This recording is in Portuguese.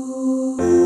Senhor.